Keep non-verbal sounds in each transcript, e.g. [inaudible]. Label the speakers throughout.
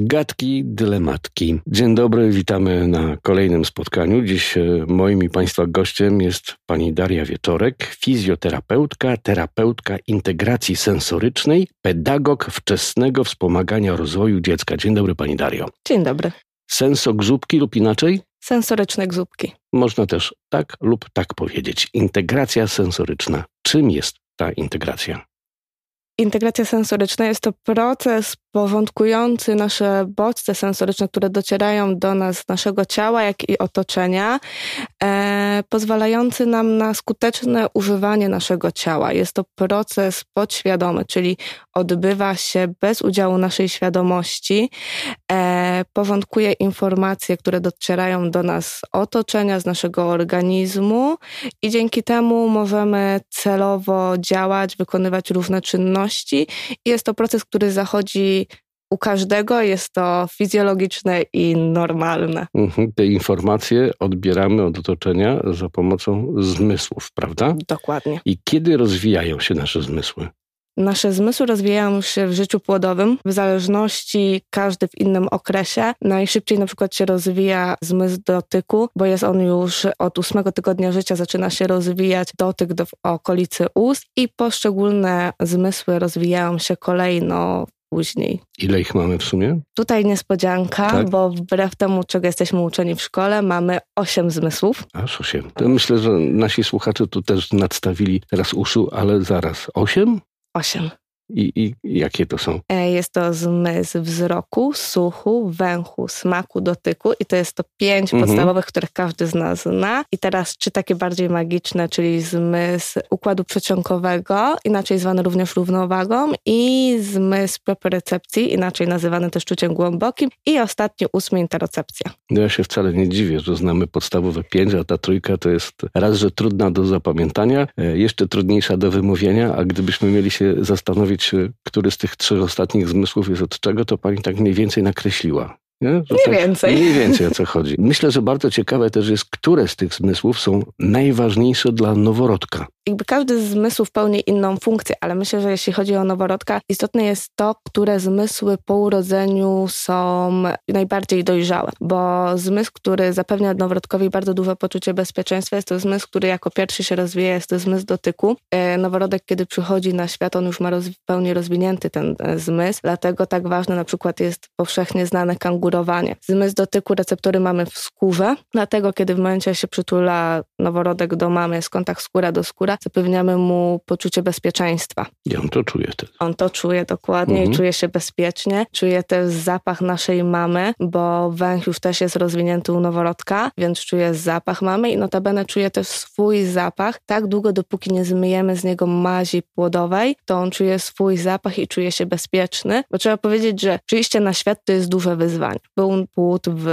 Speaker 1: Gadki, dylematki. Dzień dobry, witamy na kolejnym spotkaniu. Dziś e, moim i Państwa gościem jest pani Daria Wieczorek, fizjoterapeutka, terapeutka integracji sensorycznej, pedagog wczesnego wspomagania rozwoju dziecka. Dzień dobry pani Dario.
Speaker 2: Dzień dobry.
Speaker 1: Sensogrzubki lub inaczej?
Speaker 2: Sensoryczne gzubki.
Speaker 1: Można też tak lub tak powiedzieć. Integracja sensoryczna. Czym jest ta integracja?
Speaker 2: Integracja sensoryczna jest to proces porządkujący nasze bodźce sensoryczne, które docierają do nas naszego ciała, jak i otoczenia, e, pozwalający nam na skuteczne używanie naszego ciała. Jest to proces podświadomy, czyli odbywa się bez udziału naszej świadomości, e, porządkuje informacje, które docierają do nas z otoczenia, z naszego organizmu i dzięki temu możemy celowo działać, wykonywać różne czynności. I jest to proces, który zachodzi u każdego jest to fizjologiczne i normalne.
Speaker 1: Mhm. Te informacje odbieramy od otoczenia za pomocą zmysłów, prawda?
Speaker 2: Dokładnie.
Speaker 1: I kiedy rozwijają się nasze zmysły?
Speaker 2: Nasze zmysły rozwijają się w życiu płodowym, w zależności każdy w innym okresie. Najszybciej na przykład się rozwija zmysł dotyku, bo jest on już od ósmego tygodnia życia, zaczyna się rozwijać dotyk do okolicy ust i poszczególne zmysły rozwijają się kolejno później.
Speaker 1: Ile ich mamy w sumie?
Speaker 2: Tutaj niespodzianka, tak? bo wbrew temu, czego jesteśmy uczeni w szkole, mamy osiem zmysłów.
Speaker 1: Aż osiem. To myślę, że nasi słuchacze tu też nadstawili teraz uszu, ale zaraz. Osiem?
Speaker 2: Osiem.
Speaker 1: I, I jakie to są?
Speaker 2: E, jest to zmysł wzroku, słuchu, węchu, smaku, dotyku i to jest to pięć mhm. podstawowych, których każdy z nas zna. I teraz trzy takie bardziej magiczne, czyli zmysł układu przedsionkowego, inaczej zwany również równowagą i zmysł propriocepcji, inaczej nazywany też czuciem głębokim i ostatni ósmy interocepcja.
Speaker 1: No ja się wcale nie dziwię, że znamy podstawowe pięć, a ta trójka to jest raz, że trudna do zapamiętania, e, jeszcze trudniejsza do wymówienia, a gdybyśmy mieli się zastanowić który z tych trzech ostatnich zmysłów jest od czego, to pani tak mniej więcej nakreśliła.
Speaker 2: Nie? Mniej tak, więcej.
Speaker 1: Mniej więcej o co chodzi. Myślę, że bardzo ciekawe też jest, które z tych zmysłów są najważniejsze dla noworodka
Speaker 2: jakby każdy z zmysłów pełni inną funkcję, ale myślę, że jeśli chodzi o noworodka, istotne jest to, które zmysły po urodzeniu są najbardziej dojrzałe, bo zmysł, który zapewnia noworodkowi bardzo duże poczucie bezpieczeństwa, jest to zmysł, który jako pierwszy się rozwija, jest to zmysł dotyku. E, noworodek, kiedy przychodzi na świat, on już ma roz, pełni rozwinięty ten e, zmysł, dlatego tak ważne na przykład jest powszechnie znane kangurowanie. Zmysł dotyku receptory mamy w skórze, dlatego kiedy w momencie się przytula noworodek do mamy, jest kontakt skóra do skóra, zapewniamy mu poczucie bezpieczeństwa.
Speaker 1: I on to czuje też.
Speaker 2: On to czuje dokładnie mhm. i czuje się bezpiecznie. Czuje też zapach naszej mamy, bo węch już też jest rozwinięty u noworodka, więc czuje zapach mamy i notabene czuje też swój zapach. Tak długo, dopóki nie zmyjemy z niego mazi płodowej, to on czuje swój zapach i czuje się bezpieczny, bo trzeba powiedzieć, że przyjście na świat to jest duże wyzwanie. Był płód w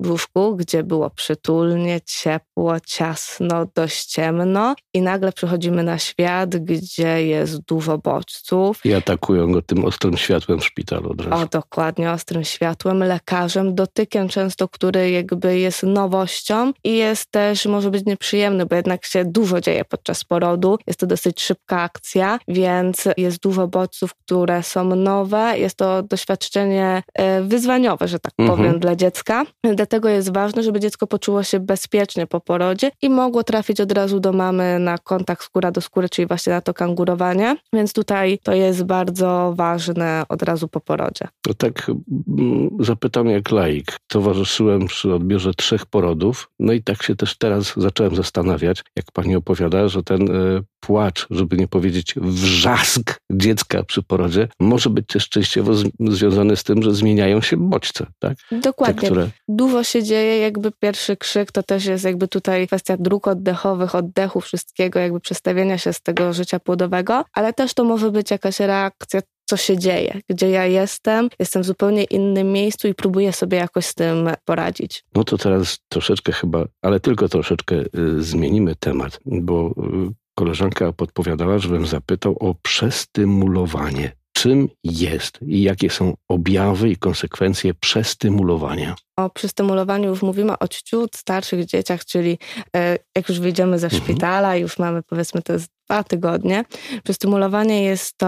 Speaker 2: w łóżku, gdzie było przytulnie, ciepło, ciasno, dość ciemno i nagle przychodzimy na świat, gdzie jest dużo bodźców.
Speaker 1: I atakują go tym ostrym światłem w szpitalu od razu.
Speaker 2: O, dokładnie, ostrym światłem, lekarzem, dotykiem często, który jakby jest nowością i jest też, może być nieprzyjemny, bo jednak się dużo dzieje podczas porodu. Jest to dosyć szybka akcja, więc jest dużo bodźców, które są nowe. Jest to doświadczenie e, wyzwaniowe, że tak mhm. powiem, dla dziecka dlatego jest ważne, żeby dziecko poczuło się bezpiecznie po porodzie i mogło trafić od razu do mamy na kontakt skóra do skóry, czyli właśnie na to kangurowanie. Więc tutaj to jest bardzo ważne od razu po porodzie.
Speaker 1: To tak mm, zapytam jak laik. Towarzyszyłem przy odbiorze trzech porodów, no i tak się też teraz zacząłem zastanawiać, jak pani opowiada, że ten e, płacz, żeby nie powiedzieć wrzask dziecka przy porodzie, może być też częściowo związany z tym, że zmieniają się bodźce, tak?
Speaker 2: Dokładnie. Te, które... Dużo się dzieje, jakby pierwszy krzyk to też jest jakby tutaj kwestia dróg oddechowych, oddechu, wszystkiego, jakby przestawienia się z tego życia płodowego, ale też to może być jakaś reakcja co się dzieje, gdzie ja jestem, jestem w zupełnie innym miejscu i próbuję sobie jakoś z tym poradzić.
Speaker 1: No to teraz troszeczkę chyba, ale tylko troszeczkę y, zmienimy temat, bo y, koleżanka podpowiadała, żebym zapytał o przestymulowanie. Czym jest i jakie są objawy i konsekwencje przestymulowania?
Speaker 2: O przystymulowaniu już mówimy o ciut starszych dzieciach, czyli e, jak już wyjdziemy ze mhm. szpitala, już mamy powiedzmy te dwa tygodnie. Przystymulowanie jest to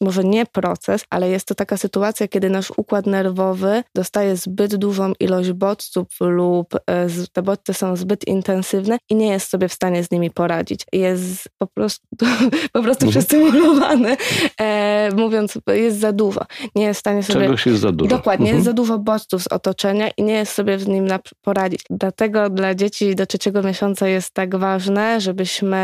Speaker 2: może nie proces, ale jest to taka sytuacja, kiedy nasz układ nerwowy dostaje zbyt dużą ilość bodźców lub e, te bodźce są zbyt intensywne i nie jest sobie w stanie z nimi poradzić. Jest po prostu, [laughs] po prostu mhm. przestymulowany, e, mówiąc, jest za dużo. Nie jest w stanie sobie...
Speaker 1: Czegoś jest za dużo.
Speaker 2: Dokładnie, mhm. jest za dużo bodźców z otoczenia i nie jest sobie z nim poradzić. Dlatego dla dzieci do trzeciego miesiąca jest tak ważne, żebyśmy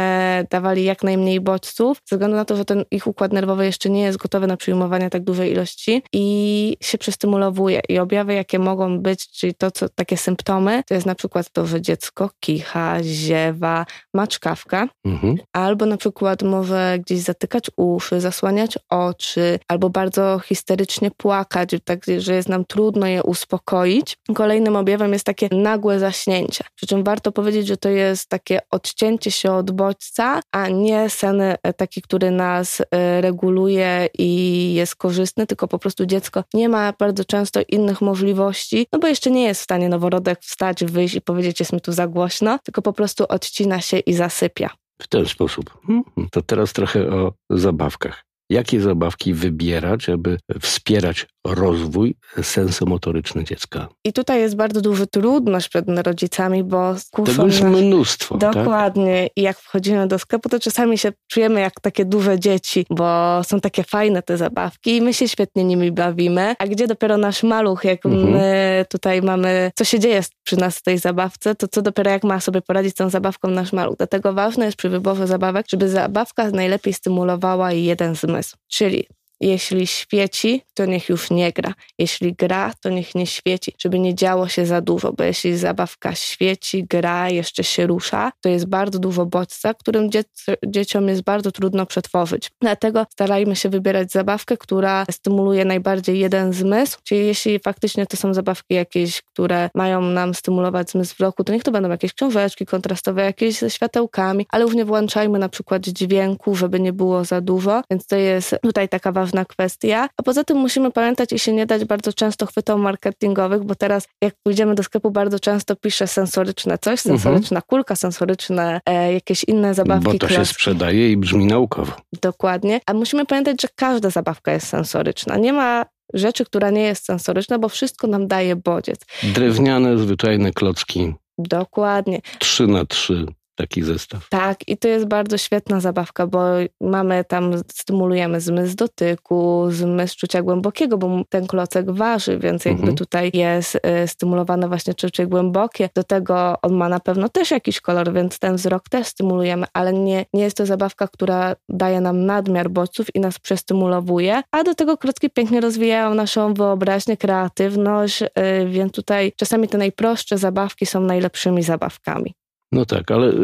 Speaker 2: dawali jak najmniej bodźców, ze względu na to, że ten ich układ nerwowy jeszcze nie jest gotowy na przyjmowanie tak dużej ilości i się przestymulowuje. I objawy, jakie mogą być, czyli to, co takie symptomy, to jest na przykład to, że dziecko kicha, ziewa, maczkawka, mhm. albo na przykład może gdzieś zatykać uszy, zasłaniać oczy, albo bardzo histerycznie płakać, tak, że jest nam trudno je uspokoić. Kolejnym objawem jest takie nagłe zaśnięcie. Przy czym warto powiedzieć, że to jest takie odcięcie się od bodźca, a nie sen e, taki, który nas e, reguluje i jest korzystny, tylko po prostu dziecko nie ma bardzo często innych możliwości, no bo jeszcze nie jest w stanie noworodek wstać, wyjść i powiedzieć, jest mi tu za głośno, tylko po prostu odcina się i zasypia.
Speaker 1: W ten sposób. Hmm, to teraz trochę o zabawkach jakie zabawki wybierać, aby wspierać rozwój sensomotoryczny dziecka.
Speaker 2: I tutaj jest bardzo duża trudność przed rodzicami, bo
Speaker 1: Tego jest nas... mnóstwo.
Speaker 2: Tak? Dokładnie. Tak? I jak wchodzimy do sklepu, to czasami się czujemy jak takie duże dzieci, bo są takie fajne te zabawki i my się świetnie nimi bawimy. A gdzie dopiero nasz maluch, jak mhm. my tutaj mamy, co się dzieje przy nas w tej zabawce, to co dopiero jak ma sobie poradzić z tą zabawką nasz maluch. Dlatego ważne jest przy wyborze zabawek, żeby zabawka najlepiej stymulowała jeden zmysł. Czyli jeśli świeci, to niech już nie gra. Jeśli gra, to niech nie świeci, żeby nie działo się za dużo, bo jeśli zabawka świeci, gra, jeszcze się rusza, to jest bardzo dużo bodźca, którym dzie dzieciom jest bardzo trudno przetworzyć. Dlatego starajmy się wybierać zabawkę, która stymuluje najbardziej jeden zmysł, czyli jeśli faktycznie to są zabawki jakieś, które mają nam stymulować zmysł wzroku, to niech to będą jakieś książeczki kontrastowe, jakieś ze światełkami, ale nie włączajmy na przykład dźwięku, żeby nie było za dużo, więc to jest tutaj taka ważna ważna kwestia. A poza tym musimy pamiętać i się nie dać bardzo często chwytom marketingowych, bo teraz jak pójdziemy do sklepu, bardzo często pisze sensoryczne coś, mhm. sensoryczna mhm. kulka, sensoryczne e, jakieś inne zabawki.
Speaker 1: Bo to
Speaker 2: klocki.
Speaker 1: się sprzedaje i brzmi naukowo.
Speaker 2: Dokładnie. A musimy pamiętać, że każda zabawka jest sensoryczna. Nie ma rzeczy, która nie jest sensoryczna, bo wszystko nam daje bodziec.
Speaker 1: Drewniane, zwyczajne klocki.
Speaker 2: Dokładnie.
Speaker 1: Trzy na trzy taki zestaw.
Speaker 2: Tak, i to jest bardzo świetna zabawka, bo mamy tam, stymulujemy zmysł dotyku, zmysł czucia głębokiego, bo ten klocek waży, więc jakby mhm. tutaj jest y, stymulowane właśnie czucie głębokie. Do tego on ma na pewno też jakiś kolor, więc ten wzrok też stymulujemy, ale nie, nie jest to zabawka, która daje nam nadmiar bodźców i nas przestymulowuje, a do tego klocki pięknie rozwijają naszą wyobraźnię, kreatywność, y, więc tutaj czasami te najprostsze zabawki są najlepszymi zabawkami.
Speaker 1: No tak, ale y,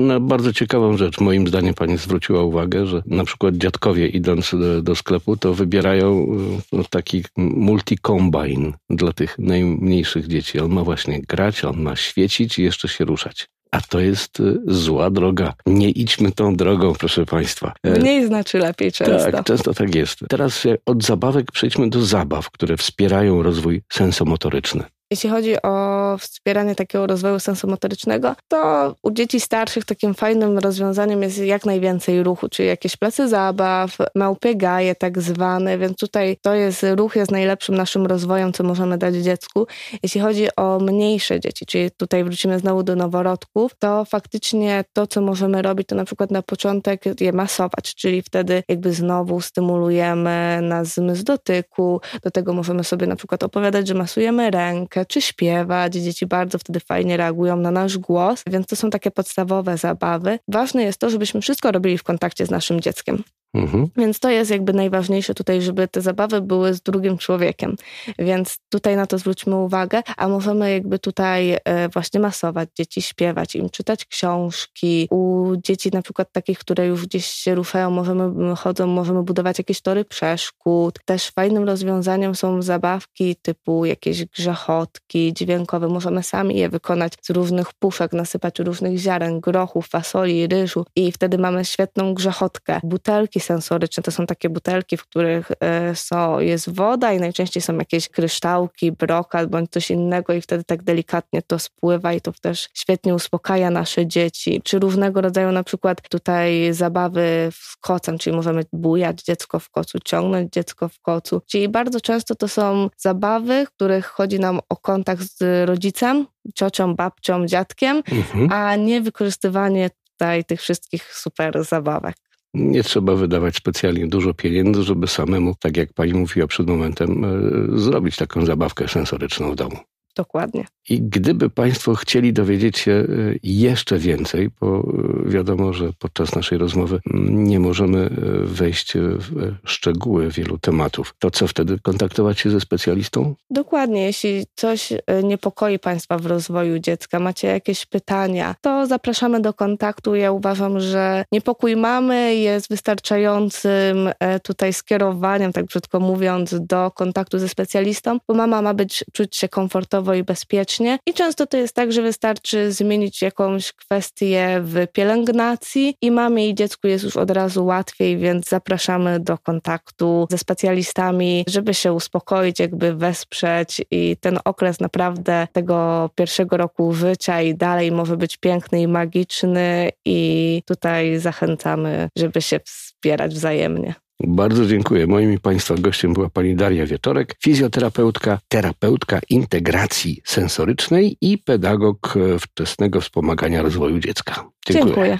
Speaker 1: na bardzo ciekawą rzecz, moim zdaniem pani zwróciła uwagę, że na przykład dziadkowie idąc do, do sklepu, to wybierają y, no, taki multi-combine dla tych najmniejszych dzieci. On ma właśnie grać, on ma świecić i jeszcze się ruszać. A to jest y, zła droga. Nie idźmy tą drogą, proszę Państwa.
Speaker 2: E, Mniej znaczy lepiej często.
Speaker 1: Tak, często tak jest. Teraz od zabawek przejdźmy do zabaw, które wspierają rozwój sensomotoryczny.
Speaker 2: Jeśli chodzi o wspieranie takiego rozwoju sensomotorycznego, to u dzieci starszych takim fajnym rozwiązaniem jest jak najwięcej ruchu, czyli jakieś placy zabaw, małpie gaje tak zwane, więc tutaj to jest, ruch jest najlepszym naszym rozwojem, co możemy dać dziecku. Jeśli chodzi o mniejsze dzieci, czyli tutaj wrócimy znowu do noworodków, to faktycznie to, co możemy robić, to na przykład na początek je masować, czyli wtedy jakby znowu stymulujemy na zmysł dotyku, do tego możemy sobie na przykład opowiadać, że masujemy rękę, czy śpiewać. Dzieci bardzo wtedy fajnie reagują na nasz głos, więc to są takie podstawowe zabawy. Ważne jest to, żebyśmy wszystko robili w kontakcie z naszym dzieckiem. Mhm. Więc to jest jakby najważniejsze tutaj, żeby te zabawy były z drugim człowiekiem. Więc tutaj na to zwróćmy uwagę, a możemy jakby tutaj e, właśnie masować dzieci, śpiewać im, czytać książki. U dzieci na przykład takich, które już gdzieś się ruszają, możemy chodzą, możemy budować jakieś tory przeszkód. Też fajnym rozwiązaniem są zabawki typu jakieś grzechotki dźwiękowe. Możemy sami je wykonać z różnych puszek, nasypać różnych ziaren, grochów, fasoli, ryżu i wtedy mamy świetną grzechotkę. Butelki sensoryczne. To są takie butelki, w których e, są, jest woda i najczęściej są jakieś kryształki, brokat bądź coś innego i wtedy tak delikatnie to spływa i to też świetnie uspokaja nasze dzieci. Czy różnego rodzaju na przykład tutaj zabawy z kocem, czyli możemy bujać dziecko w kocu, ciągnąć dziecko w kocu. Czyli bardzo często to są zabawy, w których chodzi nam o kontakt z rodzicem, ciocią, babcią, dziadkiem, mhm. a nie wykorzystywanie tutaj tych wszystkich super zabawek.
Speaker 1: Nie trzeba wydawać specjalnie dużo pieniędzy, żeby samemu, tak jak pani mówiła przed momentem, e, zrobić taką zabawkę sensoryczną w domu.
Speaker 2: Dokładnie.
Speaker 1: I gdyby Państwo chcieli dowiedzieć się y, jeszcze więcej, bo y, wiadomo, że podczas naszej rozmowy mm, nie możemy y, wejść w szczegóły wielu tematów, to co wtedy? Kontaktować się ze specjalistą?
Speaker 2: Dokładnie. Jeśli coś niepokoi Państwa w rozwoju dziecka, macie jakieś pytania, to zapraszamy do kontaktu. Ja uważam, że niepokój mamy jest wystarczającym e, tutaj skierowaniem, tak brzydko mówiąc, do kontaktu ze specjalistą, bo mama ma być, czuć się komfortowo i bezpiecznie. I często to jest tak, że wystarczy zmienić jakąś kwestię w pielęgnacji i mamie i dziecku jest już od razu łatwiej, więc zapraszamy do kontaktu ze specjalistami, żeby się uspokoić, jakby wesprzeć i ten okres naprawdę tego pierwszego roku życia i dalej może być piękny i magiczny i tutaj zachęcamy, żeby się wspierać wzajemnie.
Speaker 1: Bardzo dziękuję. Moim i Państwa gościem była pani Daria Wieczorek, fizjoterapeutka, terapeutka integracji sensorycznej i pedagog wczesnego wspomagania rozwoju dziecka.
Speaker 2: Dziękuję. dziękuję.